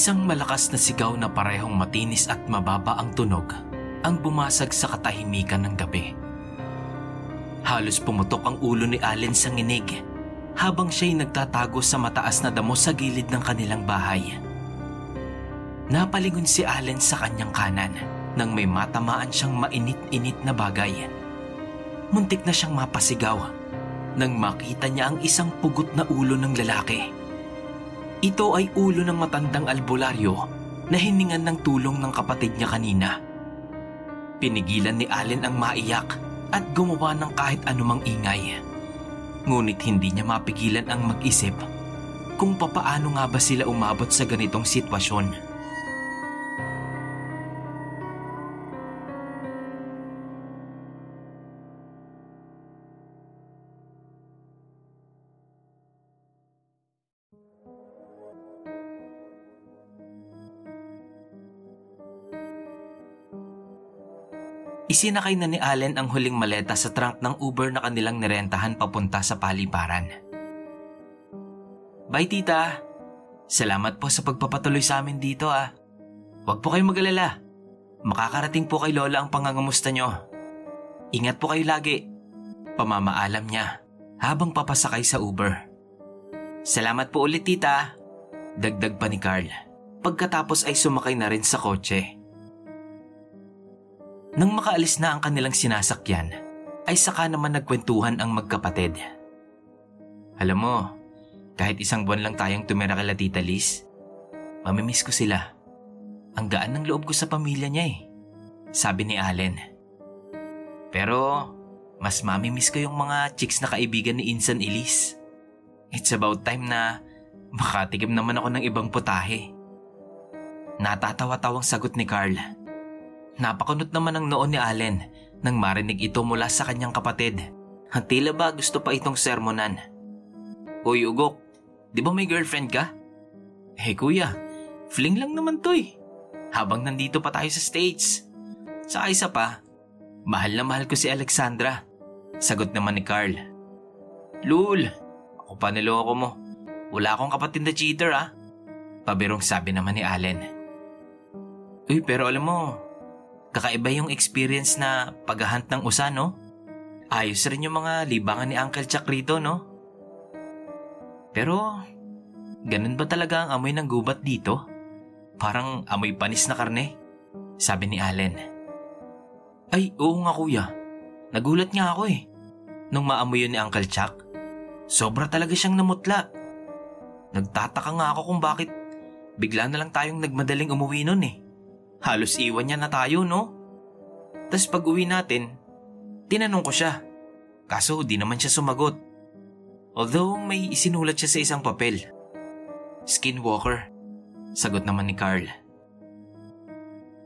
Isang malakas na sigaw na parehong matinis at mababa ang tunog ang bumasag sa katahimikan ng gabi. Halos pumutok ang ulo ni Allen sa nginig habang siya'y nagtatago sa mataas na damo sa gilid ng kanilang bahay. Napalingon si Allen sa kanyang kanan nang may matamaan siyang mainit-init na bagay. Muntik na siyang mapasigaw nang makita niya ang isang pugot na ulo ng lalaki. Ito ay ulo ng matandang albularyo na hiningan ng tulong ng kapatid niya kanina. Pinigilan ni Allen ang maiyak at gumawa ng kahit anumang ingay. Ngunit hindi niya mapigilan ang mag-isip kung papaano nga ba sila umabot sa ganitong sitwasyon. Isinakay na ni Allen ang huling maleta sa trunk ng Uber na kanilang nirentahan papunta sa paliparan. Bye tita! Salamat po sa pagpapatuloy sa amin dito ah. Huwag po kayong mag-alala. Makakarating po kay Lola ang pangangamusta nyo. Ingat po kayo lagi. Pamamaalam niya habang papasakay sa Uber. Salamat po ulit tita. Dagdag pa ni Carl. Pagkatapos ay sumakay na rin sa kotse. Nang makaalis na ang kanilang sinasakyan, ay saka naman nagkwentuhan ang magkapatid. Alam mo, kahit isang buwan lang tayong tumira kay Tita Liz, mamimiss ko sila. Ang gaan ng loob ko sa pamilya niya eh, sabi ni Allen. Pero mas mamimiss ko yung mga chicks na kaibigan ni Insan Elise. It's about time na makatikim naman ako ng ibang putahe. Natatawa-tawang sagot ni Carl. Napakunot naman ang noon ni Allen nang marinig ito mula sa kanyang kapatid. Ang tila ba gusto pa itong sermonan. Hoy Ugok, di ba may girlfriend ka? Eh kuya, fling lang naman to eh. Habang nandito pa tayo sa States. Sa isa pa, mahal na mahal ko si Alexandra. Sagot naman ni Carl. Lul, ako pa niloko mo. Wala akong kapatid na cheater ah. Pabirong sabi naman ni Allen. Uy pero alam mo, Kakaiba yung experience na paghahunt ng usa, no? Ayos rin yung mga libangan ni Uncle Chuck rito, no? Pero, ganun ba talaga ang amoy ng gubat dito? Parang amoy panis na karne? Sabi ni Allen. Ay, oo nga kuya. Nagulat nga ako eh. Nung maamoy yun ni Uncle Chuck. Sobra talaga siyang namutla. Nagtataka nga ako kung bakit bigla na lang tayong nagmadaling umuwi nun eh. Halos iwan niya na tayo, no? Tapos pag uwi natin, tinanong ko siya. Kaso di naman siya sumagot. Although may isinulat siya sa isang papel. Skinwalker. Sagot naman ni Carl.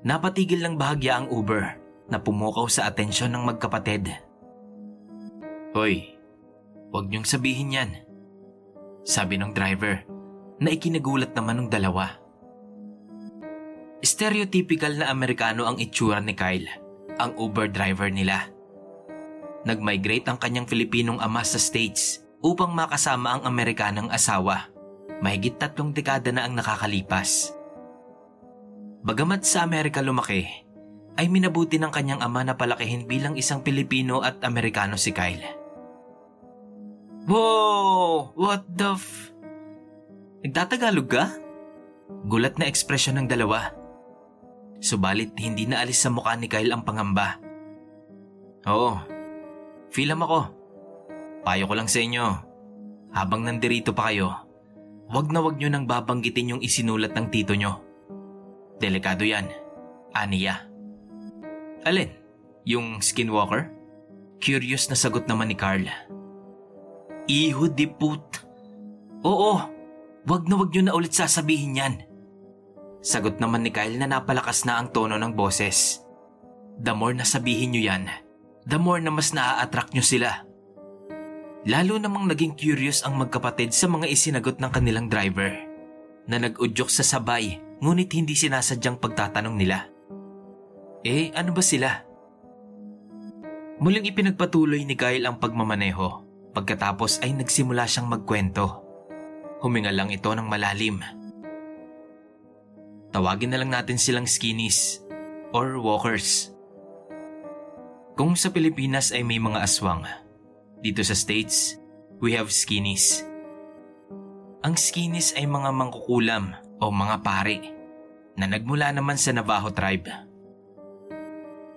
Napatigil lang bahagya ang Uber na pumukaw sa atensyon ng magkapatid. Hoy, huwag niyong sabihin yan. Sabi ng driver na ikinagulat naman ng dalawa. Stereotypical na Amerikano ang itsura ni Kyle, ang Uber driver nila. Nag-migrate ang kanyang Filipinong ama sa States upang makasama ang Amerikanang asawa. Mahigit tatlong dekada na ang nakakalipas. Bagamat sa Amerika lumaki, ay minabuti ng kanyang ama na palakihin bilang isang Pilipino at Amerikano si Kyle. Whoa! What the f... Nagtatagalog ka? Gulat na ekspresyon ng dalawa. Subalit hindi na alis sa mukha ni Kyle ang pangamba. Oo, Filam ako. Payo ko lang sa inyo. Habang nandirito pa kayo, wag na wag nyo nang babanggitin yung isinulat ng tito nyo. Delikado yan. Aniya. Alin? Yung skinwalker? Curious na sagot naman ni Carl. Iho di put. Oo, wag na wag nyo na ulit sasabihin yan. Sagot naman ni Kyle na napalakas na ang tono ng boses. The more na sabihin nyo yan, the more na mas naa-attract nyo sila. Lalo namang naging curious ang magkapatid sa mga isinagot ng kanilang driver na nag-udyok sa sabay ngunit hindi sinasadyang pagtatanong nila. Eh, ano ba sila? Muling ipinagpatuloy ni Kyle ang pagmamaneho pagkatapos ay nagsimula siyang magkwento. Huminga lang ito ng malalim. Tawagin na lang natin silang skinnies or walkers. Kung sa Pilipinas ay may mga aswang, dito sa States, we have skinnies. Ang skinnies ay mga mangkukulam o mga pari na nagmula naman sa Navajo tribe.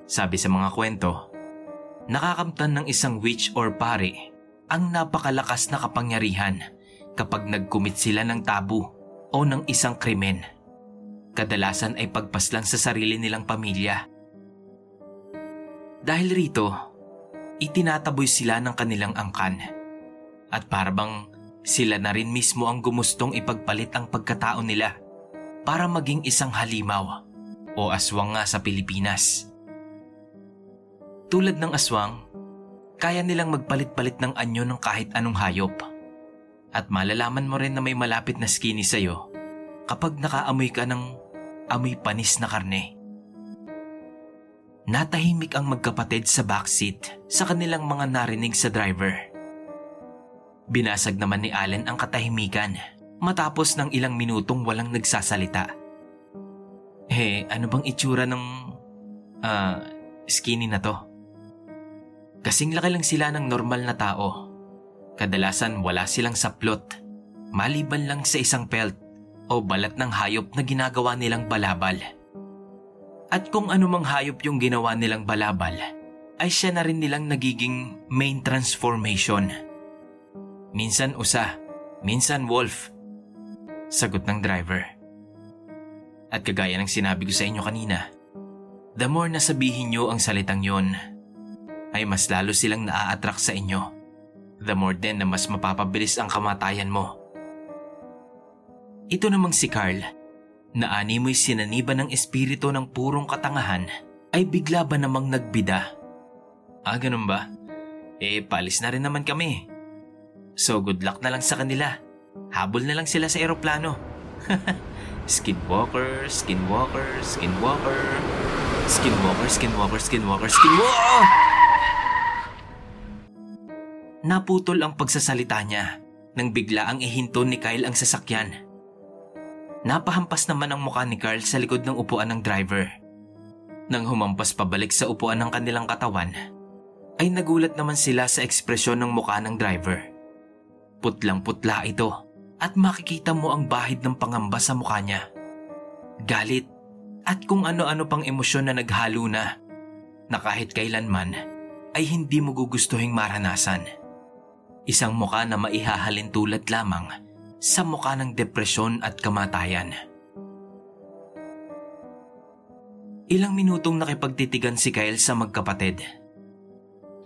Sabi sa mga kwento, nakakamtan ng isang witch or pari ang napakalakas na kapangyarihan kapag nagkumit sila ng tabu o ng isang krimen. Kadalasan ay pagpaslang sa sarili nilang pamilya dahil rito, itinataboy sila ng kanilang angkan. At parabang sila na rin mismo ang gumustong ipagpalit ang pagkatao nila para maging isang halimaw o aswang nga sa Pilipinas. Tulad ng aswang, kaya nilang magpalit-palit ng anyo ng kahit anong hayop. At malalaman mo rin na may malapit na skinny sa'yo kapag nakaamoy ka ng amoy panis na karne. Natahimik ang magkapatid sa backseat sa kanilang mga narinig sa driver. Binasag naman ni Allen ang katahimikan matapos ng ilang minutong walang nagsasalita. Eh, ano bang itsura ng uh, skinny na to? Kasing laki lang sila ng normal na tao. Kadalasan wala silang saplot, maliban lang sa isang pelt o balat ng hayop na ginagawa nilang balabal. At kung anumang hayop yung ginawa nilang balabal, ay siya na rin nilang nagiging main transformation. Minsan usa, minsan wolf. Sagot ng driver. At kagaya ng sinabi ko sa inyo kanina, the more na sabihin nyo ang salitang yon, ay mas lalo silang naa-attract sa inyo. The more din na mas mapapabilis ang kamatayan mo. Ito namang si Carl na animoy sinaniba ng espiritu ng purong katangahan ay bigla ba namang nagbida? Ah, ganun ba? Eh, palis na rin naman kami. So good luck na lang sa kanila. Habol na lang sila sa eroplano. skinwalker, skinwalker, skinwalker. Skinwalker, skinwalker, skinwalker, skinwalker! Naputol ang pagsasalita niya nang bigla ang ihinto ni Kyle ang sasakyan Napahampas naman ang mukha ni Carl sa likod ng upuan ng driver. Nang humampas pabalik sa upuan ng kanilang katawan, ay nagulat naman sila sa ekspresyon ng mukha ng driver. Putlang-putla ito at makikita mo ang bahid ng pangamba sa mukha niya. Galit at kung ano-ano pang emosyon na naghalo na na kahit kailanman ay hindi mo gugustuhing maranasan. Isang mukha na maihahalin tulad lamang sa mukha ng depresyon at kamatayan. Ilang minutong nakipagtitigan si Kyle sa magkapatid.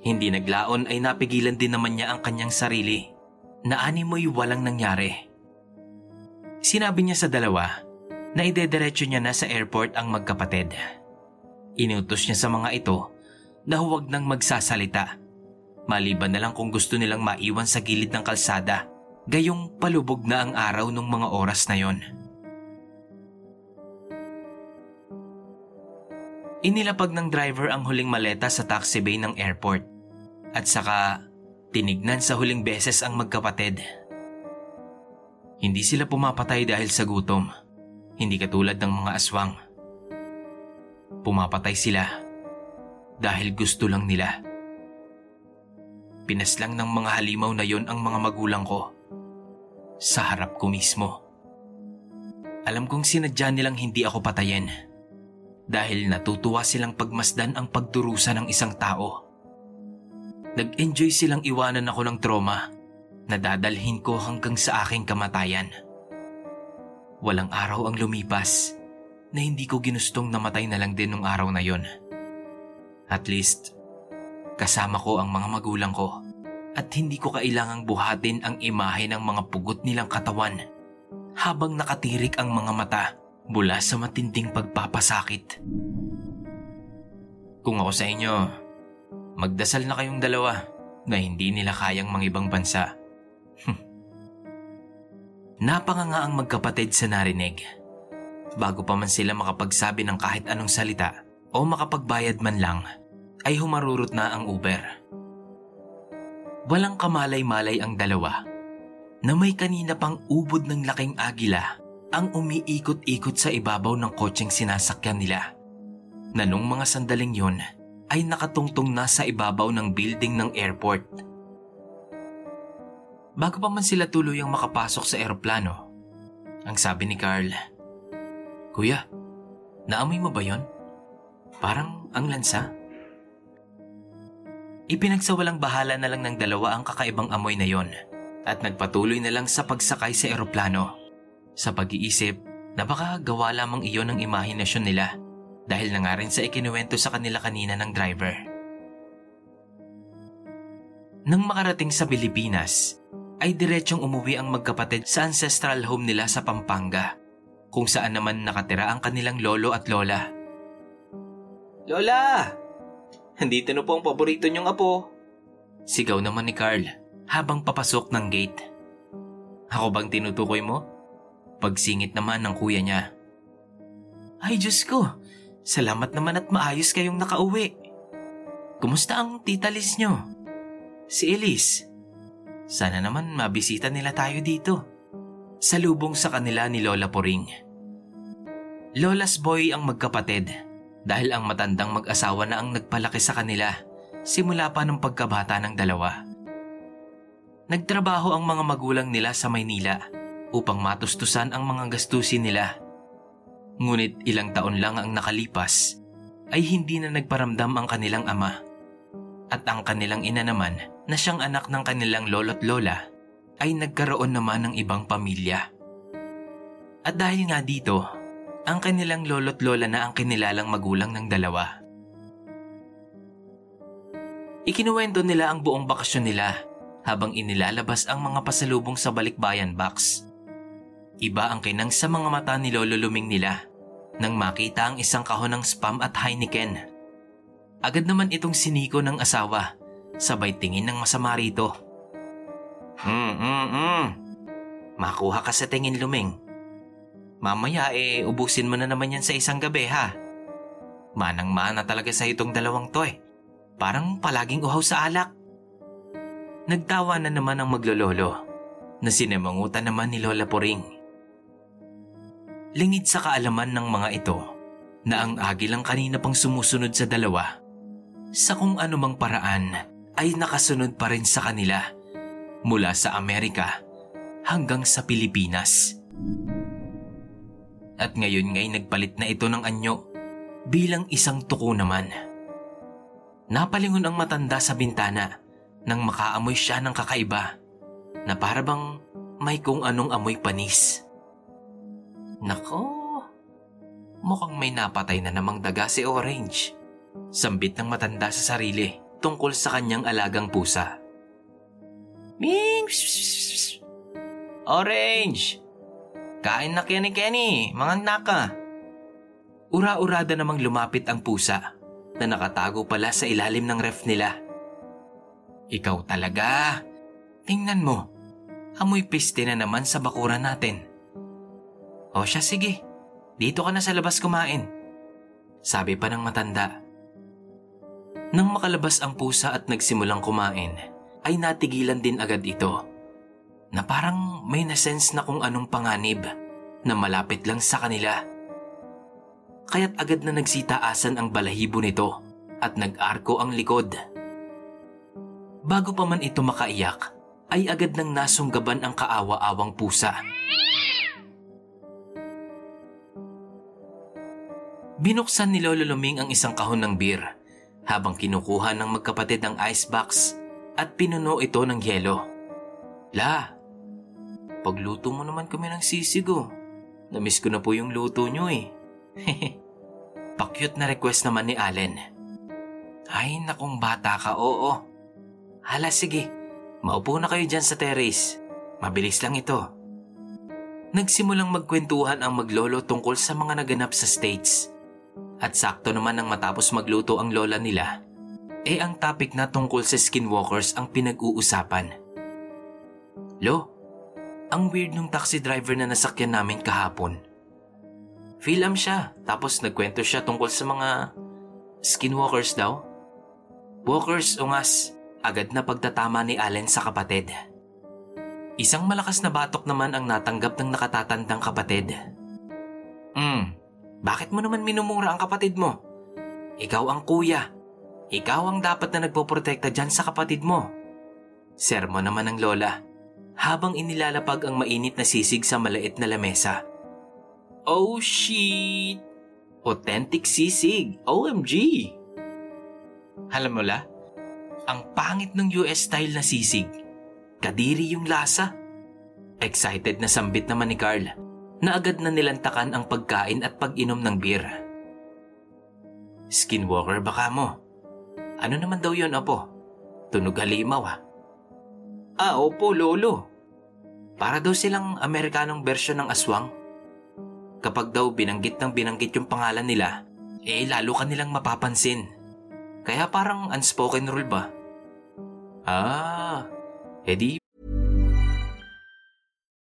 Hindi naglaon ay napigilan din naman niya ang kanyang sarili na animoy walang nangyari. Sinabi niya sa dalawa na idederecho niya na sa airport ang magkapatid. Inutos niya sa mga ito na huwag nang magsasalita Maliban na lang kung gusto nilang maiwan sa gilid ng kalsada, gayong palubog na ang araw ng mga oras na yon. Inilapag ng driver ang huling maleta sa taxi bay ng airport at saka tinignan sa huling beses ang magkapatid. Hindi sila pumapatay dahil sa gutom, hindi katulad ng mga aswang. Pumapatay sila dahil gusto lang nila. Pinaslang ng mga halimaw na yon ang mga magulang ko. Sa harap ko mismo. Alam kong sinadya nilang hindi ako patayin. Dahil natutuwa silang pagmasdan ang pagdurusa ng isang tao. Nag-enjoy silang iwanan ako ng trauma na dadalhin ko hanggang sa aking kamatayan. Walang araw ang lumipas na hindi ko ginustong namatay na lang din nung araw na yon. At least, Kasama ko ang mga magulang ko at hindi ko kailangang buhatin ang imahe ng mga pugot nilang katawan habang nakatirik ang mga mata mula sa matinding pagpapasakit. Kung ako sa inyo, magdasal na kayong dalawa na hindi nila kayang mangibang bansa. Napanganga ang magkapatid sa narinig. Bago pa man sila makapagsabi ng kahit anong salita o makapagbayad man lang – ay humarurot na ang Uber. Walang kamalay-malay ang dalawa na may kanina pang ubod ng laking agila ang umiikot-ikot sa ibabaw ng kotseng sinasakyan nila na nung mga sandaling yon ay nakatungtong na sa ibabaw ng building ng airport. Bago pa man sila tuluyang makapasok sa eroplano, ang sabi ni Carl, Kuya, naamoy mo ba yon? Parang ang lansa? Ipinagsawalang bahala na lang ng dalawa ang kakaibang amoy na yon at nagpatuloy na lang sa pagsakay sa eroplano. Sa pag-iisip na baka gawa lamang iyon ng imahinasyon nila dahil na nga rin sa ikinuwento sa kanila kanina ng driver. Nang makarating sa Pilipinas, ay diretsyong umuwi ang magkapatid sa ancestral home nila sa Pampanga, kung saan naman nakatira ang kanilang lolo at lola. Lola! Andito na po ang paborito niyong apo. Sigaw naman ni Carl habang papasok ng gate. Ako bang tinutukoy mo? Pagsingit naman ng kuya niya. Ay Diyos ko, salamat naman at maayos kayong nakauwi. Kumusta ang tita Liz niyo? Si Elise. Sana naman mabisita nila tayo dito. Salubong sa kanila ni Lola Poring. Lola's boy ang magkapatid dahil ang matandang mag-asawa na ang nagpalaki sa kanila simula pa ng pagkabata ng dalawa. Nagtrabaho ang mga magulang nila sa Maynila upang matustusan ang mga gastusin nila. Ngunit ilang taon lang ang nakalipas ay hindi na nagparamdam ang kanilang ama. At ang kanilang ina naman na siyang anak ng kanilang lolo't lola ay nagkaroon naman ng ibang pamilya. At dahil nga dito, ang kanilang lolo't lola na ang kinilalang magulang ng dalawa. Ikinuwento nila ang buong bakasyon nila habang inilalabas ang mga pasalubong sa balikbayan box. Iba ang kinang sa mga mata ni Lolo Luming nila nang makita ang isang kahon ng spam at Heineken. Agad naman itong siniko ng asawa, sabay tingin ng masama rito. Hmm, hmm, hmm. Makuha ka sa tingin luming. Mamaya eh, ubusin mo na naman yan sa isang gabi ha. Manang-mana talaga sa itong dalawang to eh. Parang palaging uhaw sa alak. Nagtawa na naman ang maglololo na sinamangutan naman ni Lola Poring. Lingid sa kaalaman ng mga ito na ang agilang kanina pang sumusunod sa dalawa sa kung anumang paraan ay nakasunod pa rin sa kanila mula sa Amerika hanggang sa Pilipinas at ngayon ngay nagpalit na ito ng anyo bilang isang tuko naman. Napalingon ang matanda sa bintana nang makaamoy siya ng kakaiba na parabang may kung anong amoy panis. Nako, mukhang may napatay na namang daga si Orange. Sambit ng matanda sa sarili tungkol sa kanyang alagang pusa. Ming! Orange! Kain na Kenny Kenny, mga naka. Ura-urada namang lumapit ang pusa na nakatago pala sa ilalim ng ref nila. Ikaw talaga. Tingnan mo. Amoy piste na naman sa bakuran natin. O siya sige, dito ka na sa labas kumain. Sabi pa ng matanda. Nang makalabas ang pusa at nagsimulang kumain, ay natigilan din agad ito. Na parang may nasense na kung anong panganib na malapit lang sa kanila. Kaya't agad na nagsitaasan ang balahibo nito at nag-arko ang likod. Bago pa man ito makaiyak, ay agad nang nasunggaban ang kaawa-awang pusa. Binuksan ni Lolo Luming ang isang kahon ng beer habang kinukuha ng magkapatid ang icebox at pinuno ito ng yelo. La, pagluto mo naman kami ng sisig oh. Namiss ko na po yung luto nyo eh. Pakyut na request naman ni Allen. Ay nakong bata ka, oo. Hala sige, maupo na kayo dyan sa terrace. Mabilis lang ito. Nagsimulang magkwentuhan ang maglolo tungkol sa mga naganap sa States at sakto naman nang matapos magluto ang lola nila, eh ang topic na tungkol sa skinwalkers ang pinag-uusapan. Lo, ang weird nung taxi driver na nasakyan namin kahapon. Film siya, tapos nagkwento siya tungkol sa mga skinwalkers daw. Walkers ungas, agad na pagtatama ni Allen sa kapatid. Isang malakas na batok naman ang natanggap ng nakatatandang kapatid. Hmm, bakit mo naman minumura ang kapatid mo? Ikaw ang kuya. Ikaw ang dapat na nagpoprotekta dyan sa kapatid mo. Sermo naman ng lola habang inilalapag ang mainit na sisig sa maliit na lamesa. Oh shit! Authentic sisig! OMG! Alam mo la, ang pangit ng US style na sisig. Kadiri yung lasa. Excited na sambit naman ni Carl na agad na nilantakan ang pagkain at pag-inom ng beer. Skinwalker baka mo? Ano naman daw yon apo? Tunog halimaw ha? Ah, opo, lolo. Para daw silang Amerikanong bersyon ng aswang. Kapag daw binanggit ng binanggit yung pangalan nila, eh lalo ka nilang mapapansin. Kaya parang unspoken rule ba? Ah, edi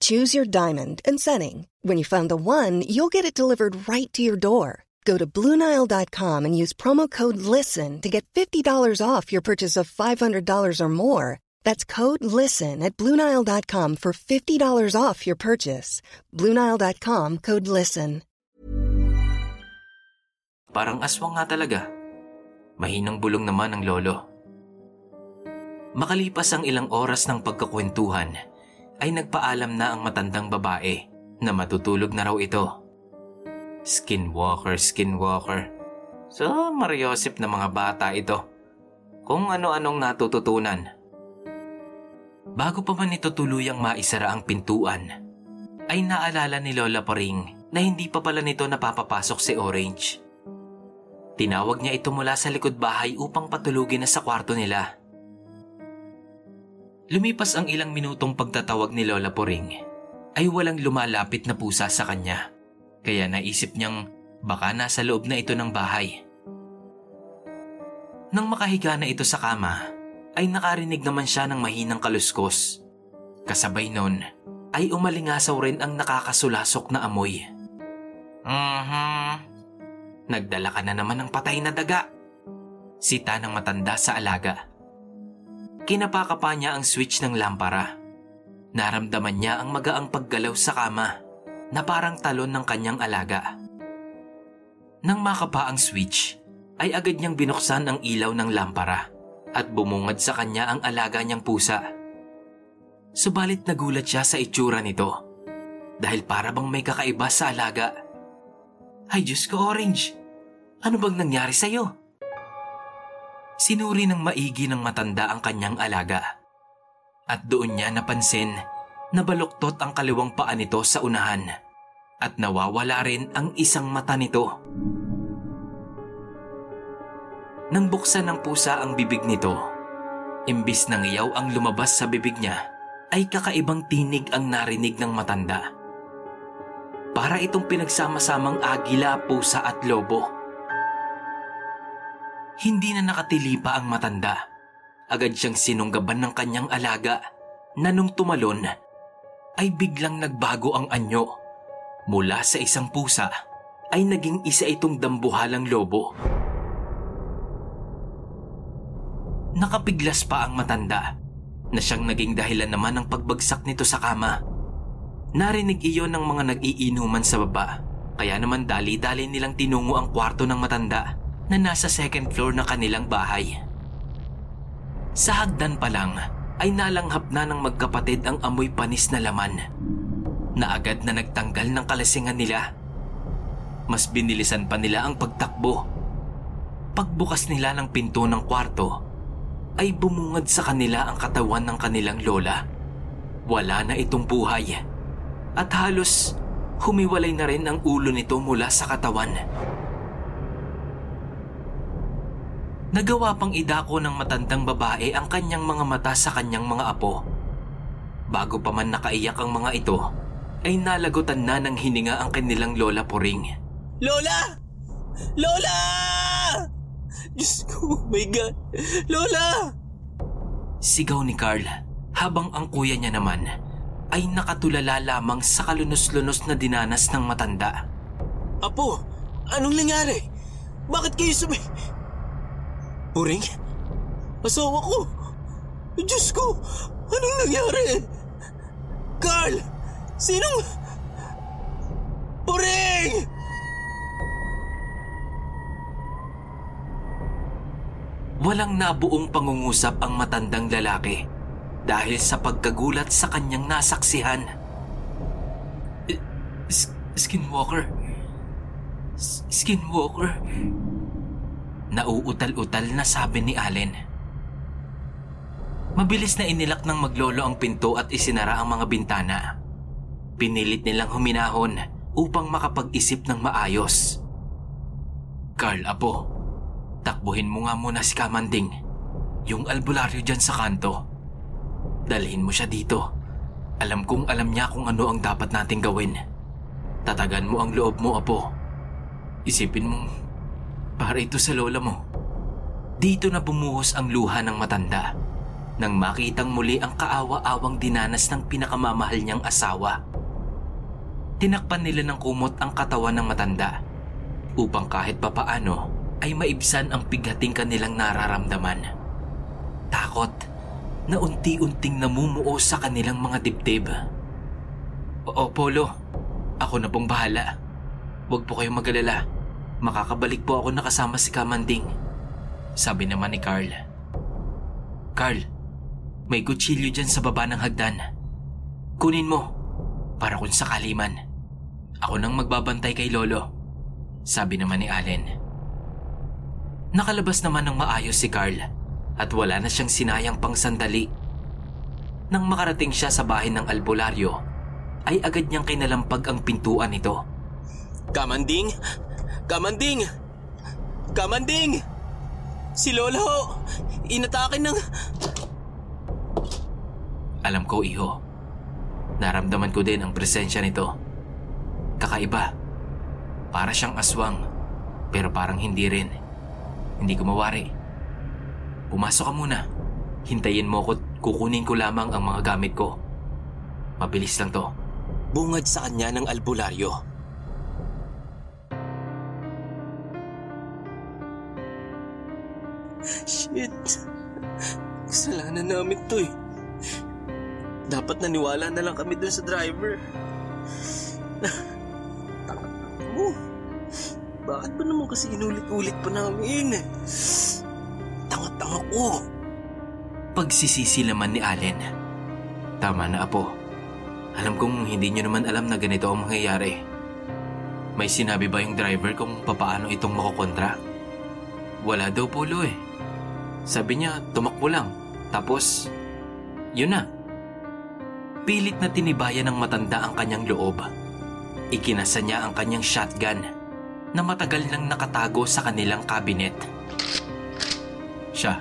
Choose your diamond and setting. When you find the one, you'll get it delivered right to your door. Go to Bluenile.com and use promo code LISTEN to get $50 off your purchase of $500 or more. That's code LISTEN at Bluenile.com for $50 off your purchase. Bluenile.com code LISTEN. Parang aswang nga talaga. Mahinang bulong naman ang lolo. Makalipas ang ilang oras ng pagkakwentuhan, ay nagpaalam na ang matandang babae na matutulog na raw ito. Skinwalker, skinwalker. So, mariosip na mga bata ito. Kung ano-anong natututunan. Bago pa man ito tuluyang maisara ang pintuan, ay naalala ni Lola Paring na hindi pa pala nito napapapasok si Orange. Tinawag niya ito mula sa likod bahay upang patulugin na sa kwarto nila. Lumipas ang ilang minutong pagtatawag ni Lola Poring ay walang lumalapit na pusa sa kanya. Kaya naisip niyang baka nasa loob na ito ng bahay. Nang makahiga na ito sa kama, ay nakarinig naman siya ng mahinang kaluskos. Kasabay nun, ay umalingasaw rin ang nakakasulasok na amoy. Mhm. Nagdala ka na naman ng patay na daga. Sita ng matanda sa alaga. Kinapakapa niya ang switch ng lampara. Naramdaman niya ang magaang paggalaw sa kama na parang talon ng kanyang alaga. Nang makapa ang switch, ay agad niyang binuksan ang ilaw ng lampara at bumungad sa kanya ang alaga niyang pusa. Subalit nagulat siya sa itsura nito dahil para bang may kakaiba sa alaga. Ay Diyos ko, Orange! Ano bang nangyari sa'yo? Sinuri ng maigi ng matanda ang kanyang alaga. At doon niya napansin na baluktot ang kaliwang paa nito sa unahan at nawawala rin ang isang mata nito. Nang buksan ng pusa ang bibig nito, imbis na ngayaw ang lumabas sa bibig niya, ay kakaibang tinig ang narinig ng matanda. Para itong pinagsama-samang agila, pusa at lobo. Hindi na nakatili pa ang matanda. Agad siyang sinunggaban ng kanyang alaga na nung tumalon ay biglang nagbago ang anyo. Mula sa isang pusa ay naging isa itong dambuhalang lobo. Nakapiglas pa ang matanda na siyang naging dahilan naman ng pagbagsak nito sa kama. Narinig iyon ng mga nag-iinuman sa baba kaya naman dali-dali nilang tinungo ang kwarto ng matanda na nasa second floor ng kanilang bahay. Sa hagdan pa lang ay nalanghap na ng magkapatid ang amoy panis na laman na agad na nagtanggal ng kalasingan nila. Mas binilisan pa nila ang pagtakbo. Pagbukas nila ng pinto ng kwarto ay bumungad sa kanila ang katawan ng kanilang lola. Wala na itong buhay at halos humiwalay na rin ang ulo nito mula sa katawan. Nagawa pang idako ng matandang babae ang kanyang mga mata sa kanyang mga apo. Bago pa man nakaiyak ang mga ito, ay nalagutan na ng hininga ang kanilang lola Puring. Lola! Lola! Diyos ko, oh my God! Lola! Sigaw ni Carl habang ang kuya niya naman ay nakatulala lamang sa kalunos-lunos na dinanas ng matanda. Apo, anong nangyari? Bakit kayo sumi... Puring? Asawa ko? Diyos ko! Anong nangyari? Carl! Sinong... Puring! Walang nabuong pangungusap ang matandang lalaki dahil sa pagkagulat sa kanyang nasaksihan. Eh, Skinwalker? Skinwalker? Nauutal-utal na sabi ni Allen. Mabilis na inilak ng maglolo ang pinto at isinara ang mga bintana. Pinilit nilang huminahon upang makapag-isip ng maayos. Carl, apo, takbuhin mo nga muna si Kamanding. Yung albularyo dyan sa kanto. Dalhin mo siya dito. Alam kong alam niya kung ano ang dapat nating gawin. Tatagan mo ang loob mo, apo. Isipin mong para ito sa lola mo. Dito na bumuhos ang luha ng matanda nang makitang muli ang kaawa-awang dinanas ng pinakamamahal niyang asawa. Tinakpan nila ng kumot ang katawan ng matanda upang kahit papaano ay maibsan ang pigating kanilang nararamdaman. Takot na unti-unting namumuo sa kanilang mga dibdib. Oo, Polo. Ako na pong bahala. Huwag po kayong magalala. Makakabalik po ako nakasama si Kamanding. Sabi naman ni Carl. Carl, may kutsilyo dyan sa baba ng hagdan. Kunin mo para kung sakali man. Ako nang magbabantay kay Lolo. Sabi naman ni Allen. Nakalabas naman ng maayos si Carl at wala na siyang sinayang pang sandali. Nang makarating siya sa bahay ng albularyo, ay agad niyang kinalampag ang pintuan nito. Kamanding! Kamanding! Kamanding! Si Lola ho! Inatake ng... Alam ko, iho. Naramdaman ko din ang presensya nito. Kakaiba. Para siyang aswang, pero parang hindi rin. Hindi ko mawari. Pumasok ka muna. Hintayin mo ko kukunin ko lamang ang mga gamit ko. Mabilis lang to. Bungad sa kanya ng albularyo. Shit. Kasalanan namin to eh. Dapat naniwala na lang kami dun sa driver. Tanga mo. Bakit ba naman kasi inulit-ulit pa namin? Tanga-tanga ko. Pagsisisi naman ni Allen. Tama na, Apo. Alam kong hindi nyo naman alam na ganito ang mangyayari. May sinabi ba yung driver kung papaano itong makukontra? Wala daw po, Lo eh. Sabi niya, tumakbo lang. Tapos, yun na. Pilit na tinibayan ng matanda ang kanyang loob. Ikinasa niya ang kanyang shotgun na matagal nang nakatago sa kanilang kabinet. Siya,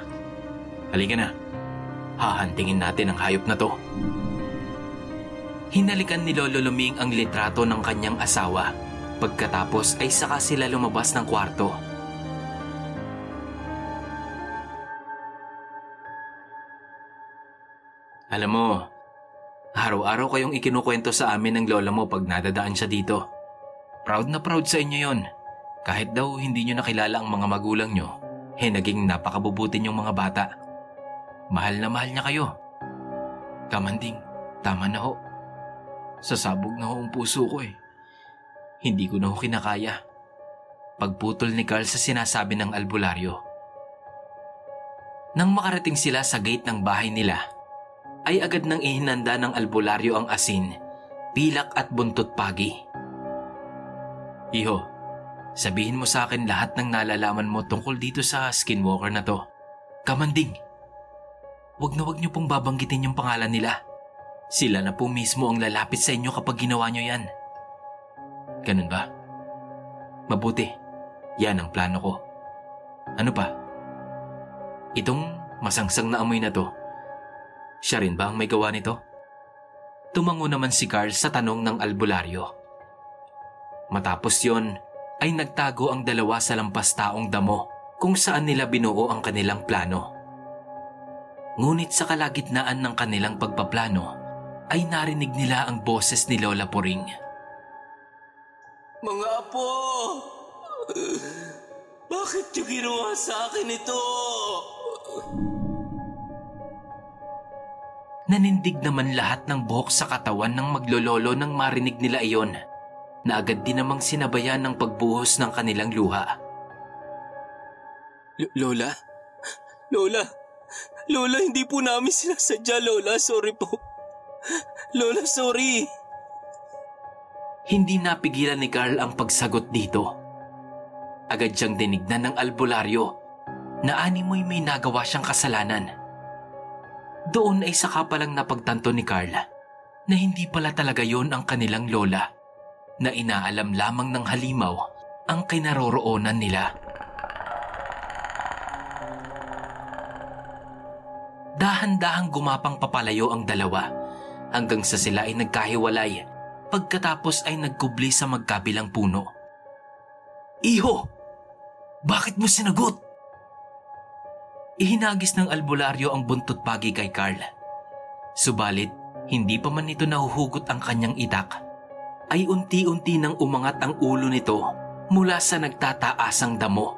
halika na. Hahantingin natin ang hayop na to. Hinalikan ni Lolo Luming ang litrato ng kanyang asawa. Pagkatapos ay saka sila lumabas ng kwarto. Alam mo, araw-araw kayong ikinukwento sa amin ng lola mo pag nadadaan siya dito. Proud na proud sa inyo yon. Kahit daw hindi nyo nakilala ang mga magulang nyo, eh naging napakabubuti yung mga bata. Mahal na mahal niya kayo. Kamanding, tama na ho. Sasabog na ho ang puso ko eh. Hindi ko na ho kinakaya. Pagputol ni Carl sa sinasabi ng albularyo. Nang makarating sila sa gate ng bahay nila, ay agad nang ihinanda ng albularyo ang asin, pilak at buntot pagi. Iho, sabihin mo sa akin lahat ng nalalaman mo tungkol dito sa skinwalker na to. Kamanding, wag na wag niyo pong babanggitin yung pangalan nila. Sila na po mismo ang lalapit sa inyo kapag ginawa niyo yan. Ganun ba? Mabuti. Yan ang plano ko. Ano pa? Itong masangsang na amoy na to, siya rin ba ang may gawa nito? Tumango naman si Carl sa tanong ng albularyo. Matapos yon ay nagtago ang dalawa sa lampas taong damo kung saan nila binuo ang kanilang plano. Ngunit sa kalagitnaan ng kanilang pagpaplano ay narinig nila ang boses ni Lola Poring. Mga apo! Bakit niyo ginawa sa akin ito? Nanindig naman lahat ng buhok sa katawan ng maglololo nang marinig nila iyon na agad din namang sinabayan ng pagbuhos ng kanilang luha. L- Lola? Lola? Lola, hindi po namin sinasadya, Lola. Sorry po. Lola, sorry. Hindi napigilan ni Carl ang pagsagot dito. Agad siyang dinignan ng albularyo na animoy may nagawa siyang kasalanan. Doon ay saka palang napagtanto ni Carl na hindi pala talaga yon ang kanilang lola na inaalam lamang ng halimaw ang kinaroroonan nila. Dahan-dahang gumapang papalayo ang dalawa hanggang sa sila ay nagkahiwalay pagkatapos ay nagkubli sa magkabilang puno. Iho! Bakit mo sinagot? Ihinagis ng albularyo ang buntot pagi kay Carl. Subalit, hindi pa man nito nahuhugot ang kanyang itak, ay unti-unti nang umangat ang ulo nito mula sa nagtataasang damo.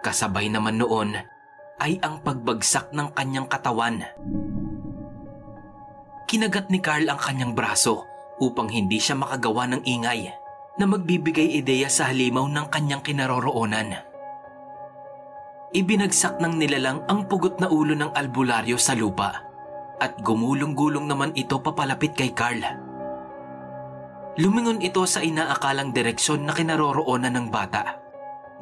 Kasabay naman noon ay ang pagbagsak ng kanyang katawan. Kinagat ni Carl ang kanyang braso upang hindi siya makagawa ng ingay na magbibigay ideya sa halimaw ng kanyang kinaroroonan. Ibinagsak ng nilalang ang pugot na ulo ng albularyo sa lupa at gumulong-gulong naman ito papalapit kay Carl. Lumingon ito sa inaakalang direksyon na kinaroroonan ng bata.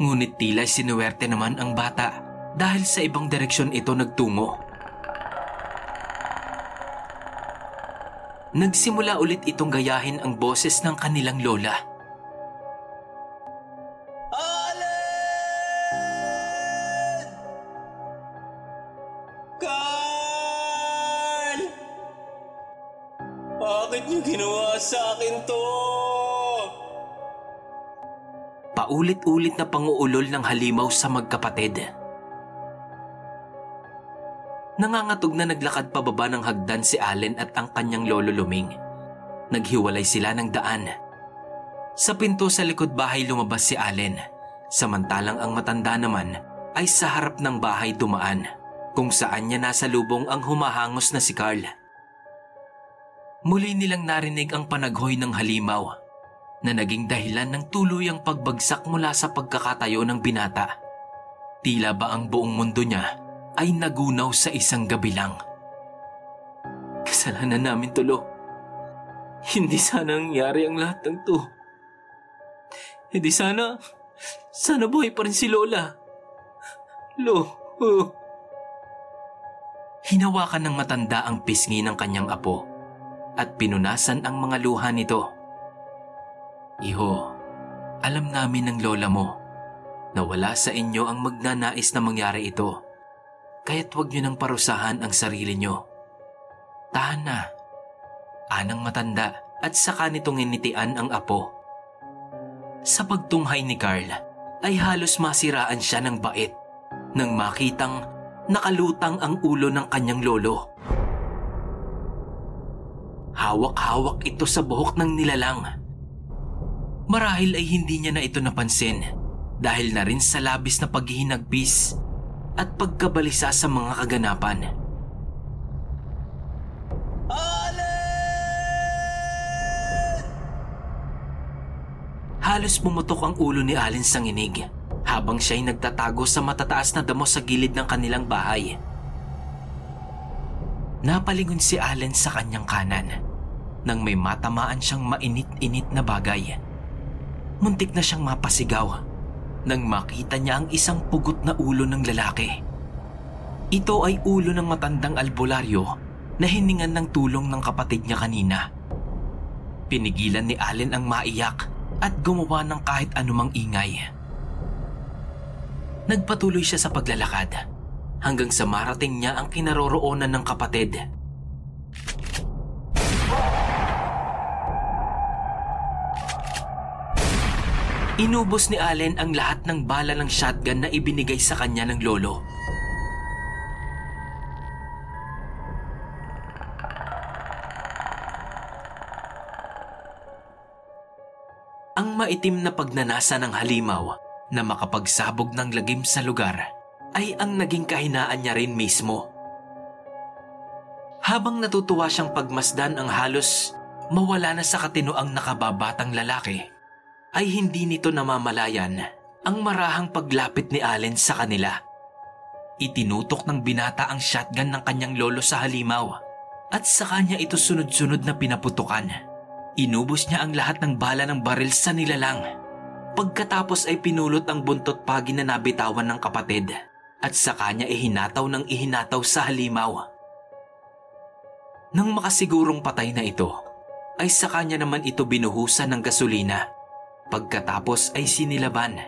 Ngunit tila sinuwerte naman ang bata dahil sa ibang direksyon ito nagtungo. Nagsimula ulit itong gayahin ang boses ng kanilang lola. Sa akin to? Paulit-ulit na panguulol ng halimaw sa magkapatid. Nangangatog na naglakad pababa ng hagdan si Allen at ang kanyang lolo Luming. Naghiwalay sila ng daan. Sa pinto sa likod bahay lumabas si Allen, samantalang ang matanda naman ay sa harap ng bahay dumaan, kung saan niya nasa lubong ang humahangos na si Carl. Muli nilang narinig ang panaghoy ng halimaw na naging dahilan ng tuluyang pagbagsak mula sa pagkakatayo ng binata. Tila ba ang buong mundo niya ay nagunaw sa isang gabi lang. Kasalanan namin tulo. Hindi sana nangyari ang lahat ng to. Hindi sana, sana buhay pa rin si Lola. Lo, oh. Hinawakan ng matanda ang pisngi ng kanyang apo at pinunasan ang mga luha nito. Iho, alam namin ng lola mo na wala sa inyo ang magnanais na mangyari ito. Kaya't huwag niyo nang parusahan ang sarili niyo. Tahan na. Anang matanda at saka nitong initian ang apo. Sa pagtunghay ni Carl ay halos masiraan siya ng bait nang makitang nakalutang ang ulo ng kanyang lolo. Hawak-hawak ito sa buhok ng nilalang. Marahil ay hindi niya na ito napansin dahil na rin sa labis na paghihinagpis at pagkabalisa sa mga kaganapan. Halos pumutok ang ulo ni Allen sa nginig habang siya'y nagtatago sa matataas na damo sa gilid ng kanilang bahay. Napalingon si Allen sa kanyang kanan nang may matamaan siyang mainit-init na bagay. Muntik na siyang mapasigaw nang makita niya ang isang pugot na ulo ng lalaki. Ito ay ulo ng matandang albularyo na hiningan ng tulong ng kapatid niya kanina. Pinigilan ni Allen ang maiyak at gumawa ng kahit anumang ingay. Nagpatuloy siya sa paglalakad hanggang sa marating niya ang kinaroroonan ng kapatid. Inubos ni Allen ang lahat ng bala ng shotgun na ibinigay sa kanya ng lolo. Ang maitim na pagnanasa ng halimaw na makapagsabog ng lagim sa lugar ay ang naging kahinaan niya rin mismo. Habang natutuwa siyang pagmasdan ang halos mawala na sa katinoang nakababatang lalaki, ay hindi nito namamalayan ang marahang paglapit ni Allen sa kanila. Itinutok ng binata ang shotgun ng kanyang lolo sa halimaw at sa kanya ito sunod-sunod na pinaputukan. Inubos niya ang lahat ng bala ng baril sa nilalang. Pagkatapos ay pinulot ang buntot pagi na nabitawan ng kapatid at sa kanya ihinataw ng ihinataw sa halimaw. Nang makasigurong patay na ito, ay sa kanya naman ito binuhusan ng gasolina. Pagkatapos ay sinilaban.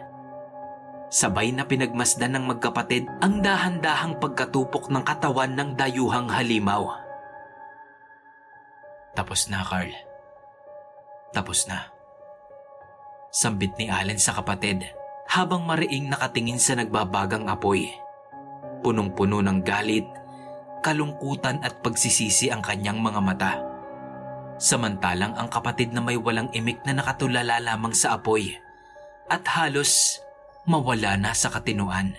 Sabay na pinagmasdan ng magkapatid ang dahan-dahang pagkatupok ng katawan ng dayuhang halimaw. Tapos na, Carl. Tapos na. Sambit ni Allen sa kapatid habang mariing nakatingin sa nagbabagang apoy. Punong-puno ng galit, kalungkutan at pagsisisi ang kanyang mga mata. Samantalang ang kapatid na may walang imik na nakatulala lamang sa apoy at halos mawala na sa katinuan.